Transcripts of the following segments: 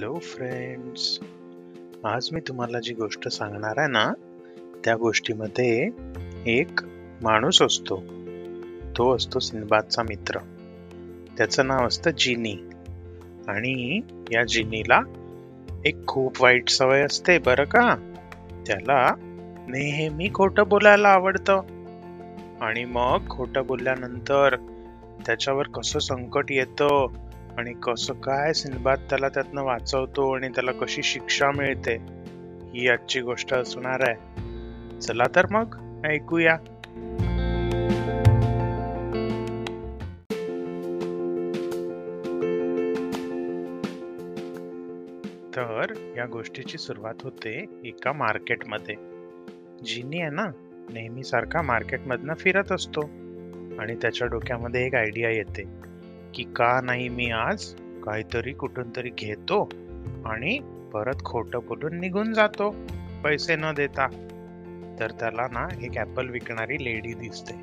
Hello friends आज मी तुम्हाला जी गोष्ट सांगणार आहे ना त्या गोष्टीमध्ये एक माणूस असतो. तो असतो सिंबादचा मित्र. त्याचं नाव असतं जिनी. आणि या जिनीला एक खूप वाईट सवय असते बरं का? त्याला नेहमी खोटं बोलायला आवडतं. आणि मग खोटं बोलल्यानंतर त्याच्यावर कसं संकट येतं आणि कसं काय सिंबाद त्याला त्यातनं वाचवतो आणि त्याला कशी शिक्षा मिळते ही आजची गोष्ट असणार आहे. चला तर मग ऐकूया. तर या गोष्टीची सुरुवात होते एका मार्केटमध्ये. जिनी आहे ना नेहमी सारखा मार्केटमधनं फिरत असतो. आणि त्याच्या डोक्यामध्ये एक आयडिया येते. की का नाही मी आज काहीतरी कुठून तरी घेतो आणि परत खोटं बोलून निघून जातो. पैसे न देता. तर त्याला ना एक ऍपल विकणारी लेडी दिसते.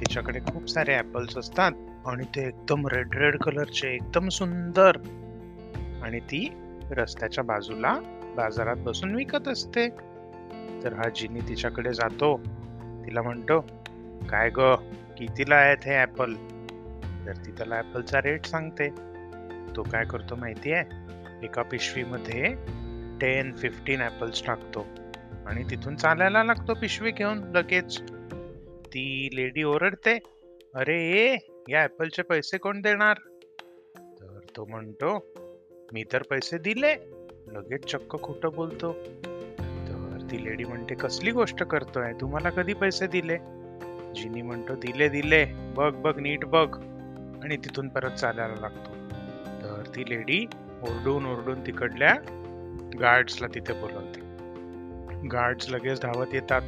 तिच्याकडे खूप सारे ऍपल्स असतात आणि ते एकदम रेड रेड कलरचे एकदम सुंदर. आणि ती रस्त्याच्या बाजूला बाजारात बसून विकत असते. तर हा जिनी तिच्याकडे जातो. तिला म्हणतो काय ग कितीला आहेत हे ऍपल तर ती त्याला ॲपलचा रेट सांगते. तो काय करतो माहिती आहे एका पिशवीमध्ये टेन फिफ्टीन ॲपल्स टाकतो. आणि तिथून चालायला लागतो पिशवी घेऊन लगेच. ती लेडी ओरडते अरे या ॲपलचे पैसे कोण देणार? तर तो म्हणतो मी तर पैसे दिले. लगेच चक्क खोटं बोलतो. तर ती लेडी म्हणते कसली गोष्ट करतोय? तुम्हाला कधी पैसे दिले? जिनी म्हणतो दिले दिले. बघ बघ नीट बघ. आणि तिथून परत चालायला लागतो. तर ती लेडी ओरडून ओरडून तिकडल्या गार्ड्सला तिथे बोलवते. गार्ड्स लगेच धावत येतात.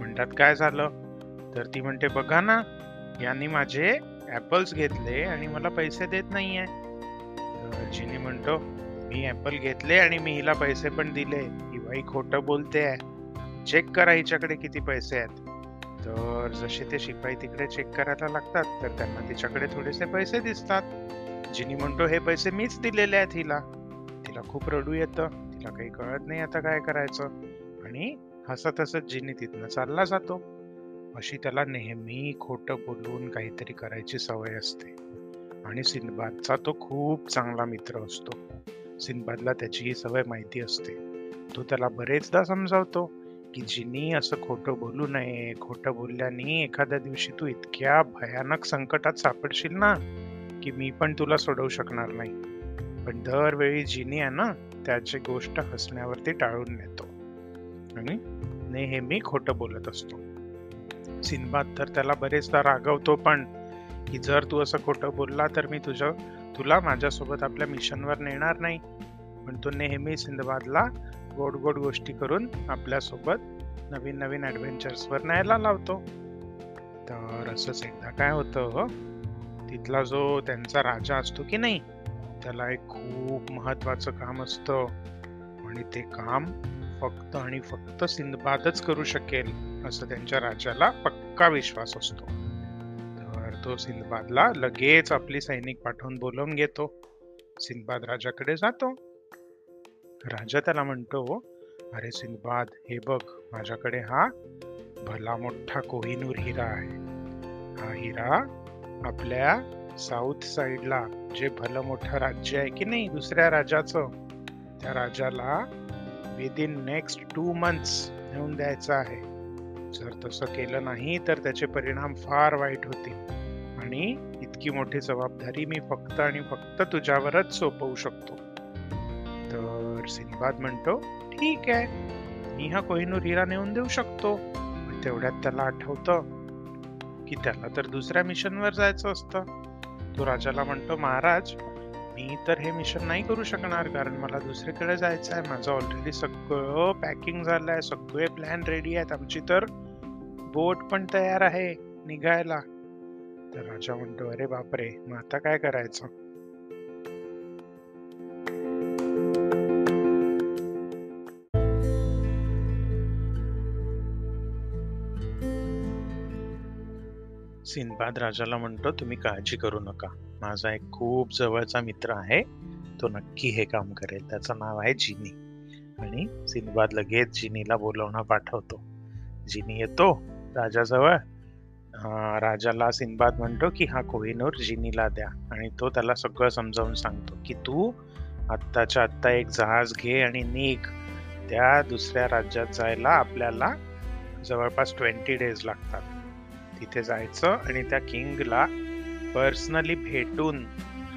म्हणतात काय झालं? तर ती म्हणते बघा ना यांनी माझे ॲपल्स घेतले आणि मला पैसे देत नाहीये. जिनी म्हणतो मी ॲपल घेतले आणि मी हिला पैसे पण दिले. ही बाई खोटं बोलते आहे चेक करा हिच्याकडे किती पैसे आहेत. तर जसे ते शिपाई तिकडे चेक करायला लागतात तर त्यांना तिच्याकडे थोडेसे पैसे दिसतात. जिनी म्हणतो हे पैसे मीच दिलेले आहेत हिला. तिला खूप रडू येतं. तिला काही कळत नाही आता काय करायचं. आणि हसत हसत जिनी तिथनं चालला जातो. अशी त्याला नेहमी खोटं बोलून काहीतरी करायची सवय असते. आणि सिंदबादचा तो खूप चांगला मित्र असतो. सिंदबादला त्याची ही सवय माहिती असते. तो त्याला बरेचदा समजावतो. की जिनी असं खोटं बोलू नये खोटं बोलल्याने एखाद्या दिवशी तू इतक्या भयानक संकटात सापडशील ना की मी पण तुला सोडवू शकणार नाही. पण दरवेळी जिनी आहे ना त्याची गोष्ट हसण्यावरती टाळून नेतो. आणि नेहमी खोटं बोलत असतो. सिनबाद तर त्याला बरेचदा रागवतो पण की जर तू असं खोटं बोलला तर मी तुझ्या तुला माझ्यासोबत आपल्या मिशनवर नेणार नाही. पण तो नेहमी सिंधबादला गोड गोड गोष्टी करून आपल्यासोबत नवीन नवीन ॲडव्हेंचर्सवर न्यायला लावतो. तर असंच एकदा काय होतं हो, तिथला जो त्यांचा राजा असतो की नाही त्याला एक खूप महत्वाचं काम असतं. आणि ते काम फक्त आणि फक्त सिंधबादच करू शकेल असं त्यांच्या राजाला पक्का विश्वास असतो. तर तो सिंधबादला लगेच आपली सैनिक पाठवून बोलवून घेतो. सिंधबाद राजाकडे जातो. राजा त्याला म्हणतो अरे सिंधबाद हे बघ माझ्याकडे हा भला मोठा कोहिनूर हिरा आहे. हा हिरा आपल्या साऊथ साइडला जे भलं मोठं राज्य आहे की नाही दुसऱ्या राजाचं त्या राजाला विदिन नेक्स्ट टू मंथ्स नेऊन द्यायचं आहे. जर तसं केलं नाही तर त्याचे परिणाम फार वाईट होतील. आणि इतकी मोठी जबाबदारी मी फक्त आणि फक्त तुझ्यावरच सोपवू शकतो. तर सिंबाद म्हणतो ठीक आहे मी हा कोहिनूर हिरा नेऊन देऊ शकतो. तेवढ्यात त्याला आठवतं की त्याला तर दुसऱ्या मिशनवर जायचं असतं. तो राजाला म्हणतो महाराज मी तर हे मिशन नाही करू शकणार कारण मला दुसरीकडे जायचं आहे माझं ऑलरेडी सगळं पॅकिंग झालं आहे सगळे प्लॅन रेडी आहेत. आमची तर बोट पण तयार आहे निघायला. तर राजा म्हणतो अरे बापरे मग आता काय करायचं? सिंधबाद राजाला म्हणतो तुम्ही काळजी करू नका. माझा एक खूप जवळचा मित्र आहे. तो नक्की हे काम करेल. त्याचं नाव आहे जिनी. आणि सिंधबाद लगेच जिनीला बोलवणं पाठवतो. जिनी येतो राजाजवळ. राजाला सिंदबाद म्हणतो की हा कोहिनूर जिनीला द्या. आणि तो त्याला सगळं समजावून सांगतो की तू आत्ताच्या आत्ता एक जहाज घे आणि निघ. त्या दुसऱ्या राज्यात जायला आपल्याला जवळपास ट्वेंटी डेज लागतात. तिथे जायचं आणि त्या किंगला पर्सनली भेटून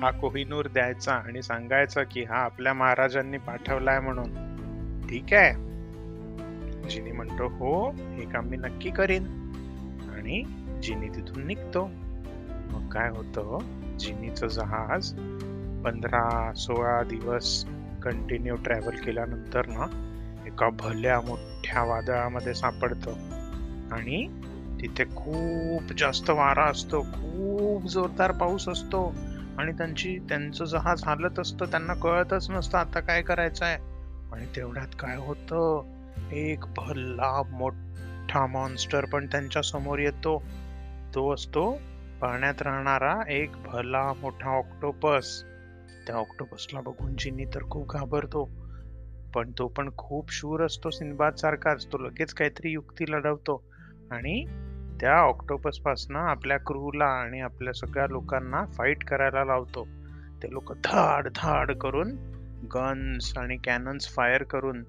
हा कोहिनूर द्यायचा आणि सांगायचं की हा आपल्या महाराजांनी पाठवलाय म्हणून. ठीक आहे. जिनी म्हणतो हो हे काम मी नक्की करीन. आणि जिनी तिथून निघतो. मग काय होतं? जिनीचं जहाज पंधरा सोळा दिवस कंटिन्यू ट्रॅव्हल केल्यानंतर ना एका भल्या मोठ्या वादळामध्ये सापडतं. आणि तिथे खूप जास्त वारा असतो खूप जोरदार पाऊस असतो आणि त्यांची त्यांचं जहाज हालत असतं त्यांना कळतच नसतं आता काय करायचं आहे आणि तेवढ्यात काय होतं? एक भल्ला मोठा मॉन्स्टर पण त्यांच्यासमोर येतो. तो असतो पाण्यात राहणारा एक भला मोठा ऑक्टोपस त्या ऑक्टोपसला बघून जिनी तर खूप घाबरतो पण तो पण खूप शूर असतो सिंदबाद सारखाच तो लगेच काहीतरी युक्ती लढवतो. आणि त्या ऑक्टोपसपासनं आपल्या क्रूला आणि आपल्या सगळ्या लोकांना फाईट करायला लावतो. ते लोक धाड धाड करून गन्स आणि कॅनन्स फायर करून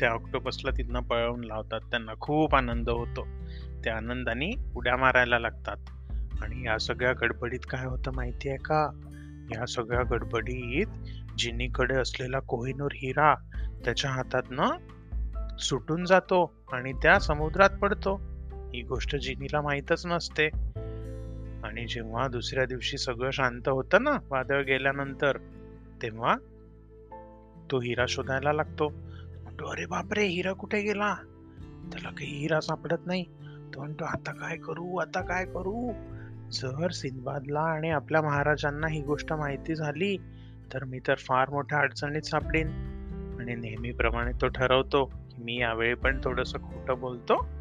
त्या ऑक्टोपसला तिथनं पळवून लावतात. त्यांना खूप आनंद होतो. त्या आनंदाने उड्या मारायला लागतात. आणि या सगळ्या गडबडीत काय होतं माहिती आहे का? या सगळ्या गडबडीत जिनीकडे असलेला कोहिनूर हिरा त्याच्या हातातनं सुटून जातो आणि त्या समुद्रात पडतो. ही गोष्ट जिनीला माहीतच नसते. आणि जेव्हा दुसऱ्या दिवशी सगळं शांत होतं ना वादळ गेल्यानंतर तेव्हा तो हिरा शोधायला लागतो. म्हणतो अरे बापरे हिरा कुठे गेला? त्याला काही हिरा सापडत नाही. तो म्हणतो आता काय करू आता काय करू? जर सिंदबादला आणि आपल्या महाराजांना ही गोष्ट माहिती झाली तर मी तर फार मोठ्या अडचणीत सापडेन. आणि नेहमीप्रमाणे तो ठरवतो की मी यावेळी पण थोडस खोटं बोलतो.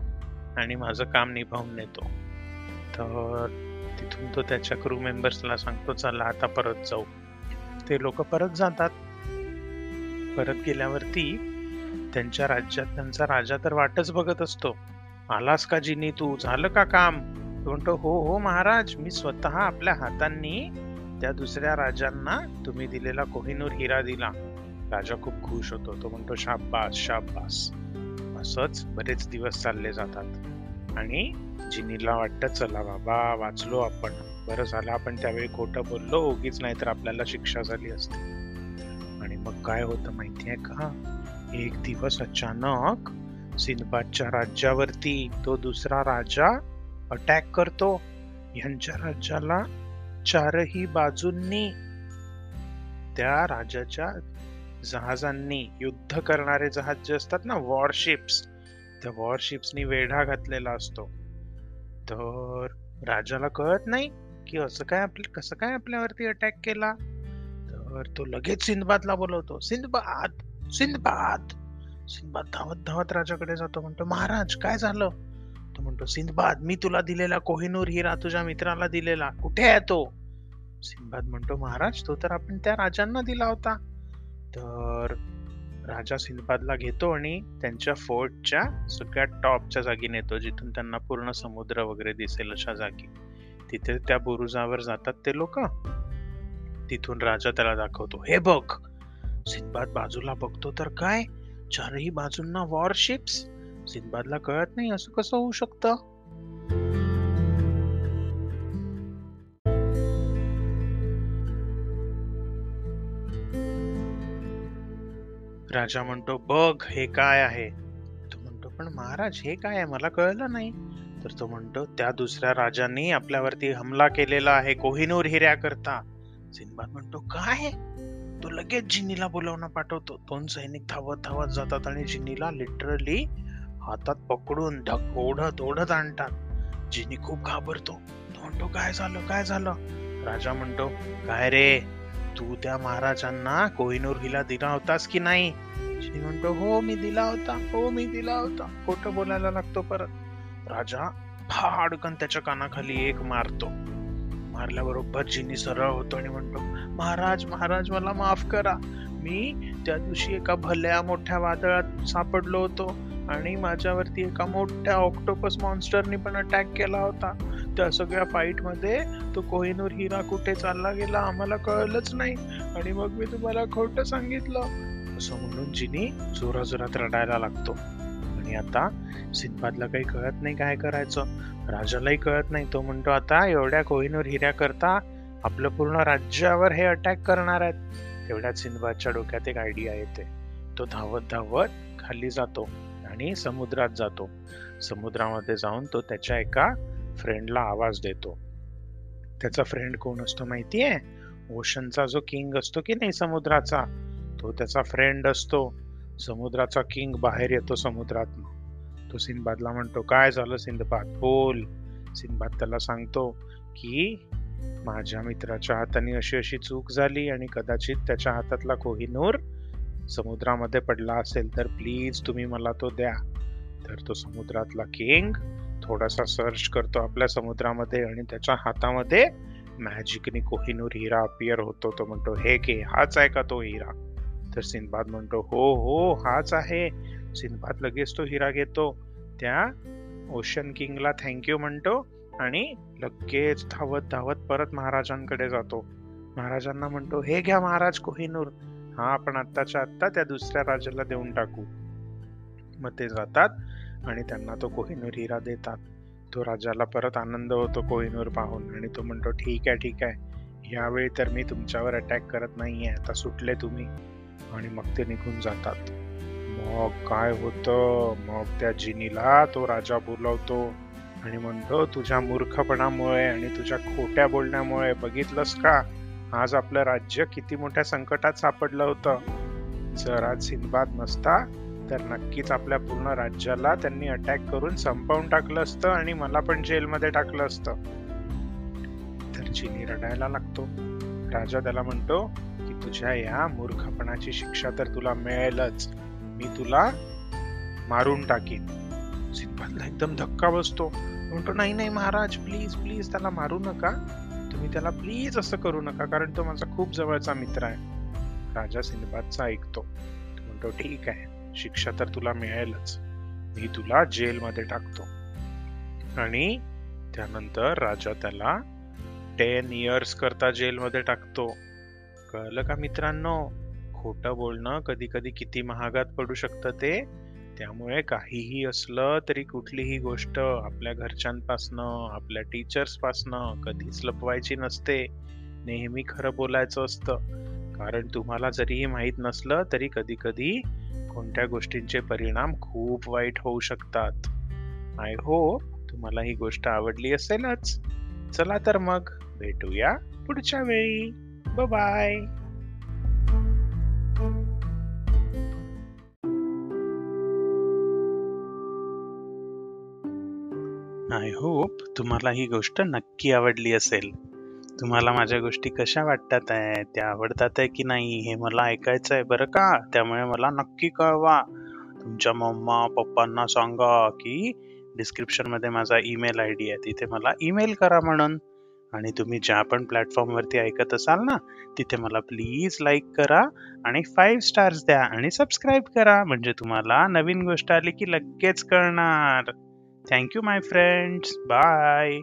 आणि माझं काम निभावून नेतो. तर तिथून तो त्याच्या क्रू मेंबर्सला सांगतो चला आता परत जाऊ. ते लोक परत जातात. परत गेल्यावरती त्यांच्या राज्यात त्यांचा राजा तर वाटच बघत असतो. आलास का जिनी तू? झालं का काम? म्हणतो हो हो महाराज मी स्वतः आपल्या हातांनी त्या दुसऱ्या राजांना तुम्ही दिलेला कोहिनूर हिरा दिला. राजा खूप खुश होतो. तो म्हणतो शाबास शाबास. असंच बरेच दिवस चालले जातात. आणि जिनीला वाटतं चला बाबा वाचलो आपण. बरं झालं आपण त्यावेळी खोटं बोललो उगीच नाही तर आपल्याला शिक्षा झाली असते. आणि मग काय होतं माहितीये का? एक दिवस अचानक सिंदबादच्या राज्यावरती तो दुसरा राजा अटॅक करतो. यांच्या राज्याला चारही बाजूंनी त्या राजाच्या जहाजांनी युद्ध करणारे जहाज जे असतात ना वॉरशिप्स त्या वॉरशिप्सनी वेढा घातलेला असतो. तर राजाला कळत नाही की असं काय आपलं कसं काय आपल्यावरती अटॅक केला? तर तो लगेच सिंदबादला बोलवतो. सिंदबाद सिंदबाद सिंदबाद धावत धावत राजाकडे जातो. म्हणतो महाराज काय झालं? तो म्हणतो सिंदबाद मी तुला दिलेला कोहिनूर हिरा तुझ्या मित्राला दिलेला. कुठे आहे तो? सिंदबाद म्हणतो महाराज तो तर आपण त्या राजांना दिला होता. तर राजा सिंदबादला घेतो आणि त्यांच्या फोर्टच्या सगळ्यात टॉपच्या जागी नेतो जिथून त्यांना पूर्ण समुद्र वगैरे दिसेल अशा जागी. तिथे त्या बुरुजावर जातात ते लोक. तिथून राजा त्याला दाखवतो हे बघ सिंदबाद बाजूला बघतो तर काय? चारही बाजूंना वॉरशिप्स सिंदबादला कळत नाही असं कसं होऊ शकतं? राजा म्हणतो बघ हे काय आहे. तो म्हणतो पण महाराज हे काय आहे? मला कळलं नाही. तर तो म्हणतो त्या दुसऱ्या राजांनी आपल्यावरती हमला केलेला आहे कोहिनूर हिऱ्या करता सिंबाद म्हणतो काय तो लगेच जिनीला बोलावणं पाठवतो. दोन सैनिक धावत धावत जातात आणि जिनीला लिटरली हातात पकडून ढक ओढत ओढत आणतात. जिनी खूप घाबरतो. तो म्हणतो काय झालं? काय झालं? राजा म्हणतो काय रे? तू त्या महाराजांना कोहिनूर हिला दिला होतास की नाही? श्री म्हणतो हो मी दिला होता. हो मी दिला होता. खोट बोलायला लागतो परत. राजा फाडकन त्याच्या कानाखाली एक मारतो. मारल्याबरोबर जिनी सरळ होतो आणि म्हणतो महाराज महाराज मला माफ करा. मी त्या दिवशी एका भल्या मोठ्या वादळात सापडलो होतो आणि माझ्यावरती एका मोठ्या ऑक्टोपस मॉन्स्टरनी पण अटॅक केला होता. त्या सगळ्या फाईटमध्ये तो कोहिनूर हिरा कुठे चालला गेला आम्हाला कळलंच नाही. आणि मग मी तुम्हाला खोटं सांगितलं. असं म्हणून जिनी जोराजोरात रडायला लागतो. आणि आता सिंधबादला काही कळत नाही काय करायचं. राजालाही कळत नाही. तो म्हणतो आता एवढ्या कोहिनूर हिऱ्या करता आपलं पूर्ण राज्यावर हे अटॅक करणार आहेत. एवढ्या सिंधबादच्या डोक्यात एक आयडिया येते. तो धावत धावत खाली जातो आणि समुद्रात जातो. समुद्रामध्ये जाऊन तो त्याच्या एका फ्रेंडला आवाज देतो. त्याचा फ्रेंड कोण असतो माहितीये? ओशनचा जो किंग असतो की नाही समुद्राचा तो त्याचा फ्रेंड असतो. समुद्राचा किंग बाहेर येतो समुद्रात तो सिंदबादला म्हणतो काय झालं सिंदबाद? बोल. सिंदबाद त्याला सांगतो की माझ्या मित्राच्या हाताने अशी अशी चूक झाली आणि कदाचित त्याच्या हातातला कोहिनूर समुद्रामध्ये पडला असेल तर प्लीज तुम्ही मला तो द्या. तर तो समुद्रातला किंग थोडासा सर्च करतो आपल्या समुद्रामध्ये आणि त्याच्या हातामध्ये मॅजिकनी कोहिनूर हिरा अपियर होतो. तो म्हणतो हे के हाच आहे का तो हिरा? तर सिंदबाद म्हणतो हो हो हाच आहे. सिंदबाद लगेच तो हिरा घेतो. त्या ओशन किंगला थँक्यू म्हणतो आणि लगेच धावत धावत परत महाराजांकडे जातो. महाराजांना म्हणतो हे घ्या महाराज कोहिनूर हा आपण आत्ताच्या आत्ता त्या दुसऱ्या राजाला देऊन टाकू. मग ते जातात. आणि त्यांना तो कोहिनूर हिरा देतात. तो राजाला परत आनंद होतो कोहिनूर पाहून आणि तो म्हणतो ठीक आहे ठीक आहे. यावेळी तर मी तुमच्यावर अटॅक करत नाहीये. आता सुटले तुम्ही. आणि मग ते निघून जातात. मग काय होतं? मग त्या जिनीला तो राजा बोलवतो आणि म्हणतो तुझ्या मूर्खपणामुळे आणि तुझ्या खोट्या बोलण्यामुळे बघितलंस का? आज आपलं राज्य किती मोठ्या संकटात सापडलं होतं. जर आज सिंदबाद नसता तर नक्कीच आपल्या पूर्ण राज्याला त्यांनी अटॅक करून संपवून टाकलं असतं आणि मला पण जेलमध्ये टाकलं असतं. तर चिनी रडायला लागतो. राजा त्याला म्हणतो की तुझ्या या मूर्खपणाची शिक्षा तर तुला मिळेलच. मी तुला मारून टाकीन. सिंदबादला एकदम धक्का बसतो. म्हणतो नाही नाही महाराज प्लीज प्लीज त्याला मारू नका. तुम्ही त्याला प्लीज असं करू नका कारण तो माझा खूप जवळचा मित्र आहे. राजा सिंधबादचा ऐकतो. म्हणतो ठीक आहे. शिक्षा तर तुला मिळेलच. मी तुला जेलमध्ये टाकतो. आणि त्यानंतर राजा त्याला टेन इयर्स करता जेलमध्ये टाकतो. कळलं का मित्रांनो? खोटं बोलणं कधी कधी किती महागात पडू शकतं ते? त्यामुळे काहीही असलं तरी कुठलीही गोष्ट आपल्या घरच्यांपासनं आपल्या टीचर्सपासनं कधीच लपवायची नसते. नेहमी खरं बोलायचं असतं. कारण तुम्हाला जरीही माहीत नसलं तरी कधी कधी कोणत्या गोष्टींचे परिणाम खूप वाईट होऊ शकतात. आय होप तुम्हाला ही गोष्ट आवडली असेलच. चला तर मग भेटूया पुढच्या वेळी. बाय आय होप तुम्हाला ही गोष्ट नक्की आवडली असेल. तुम्हाला माझ्या गोष्टी कशा वाटतात आहे? त्या आवडतात आहे की नाही? हे मला ऐकायचं आहे बरं का? त्यामुळे मला नक्की कळवा. तुमच्या मम्मा पप्पांना सांगा की डिस्क्रिप्शनमध्ये माझा ईमेल आय डी आहे. तिथे मला ईमेल करा म्हणून. आणि तुम्ही ज्या पण प्लॅटफॉर्मवरती ऐकत असाल ना तिथे मला प्लीज लाईक करा आणि फाईव्ह स्टार्स द्या आणि सबस्क्राईब करा. म्हणजे तुम्हाला नवीन गोष्ट आली की लगेच कळणार. थँक्यू माय फ्रेंड्स बाय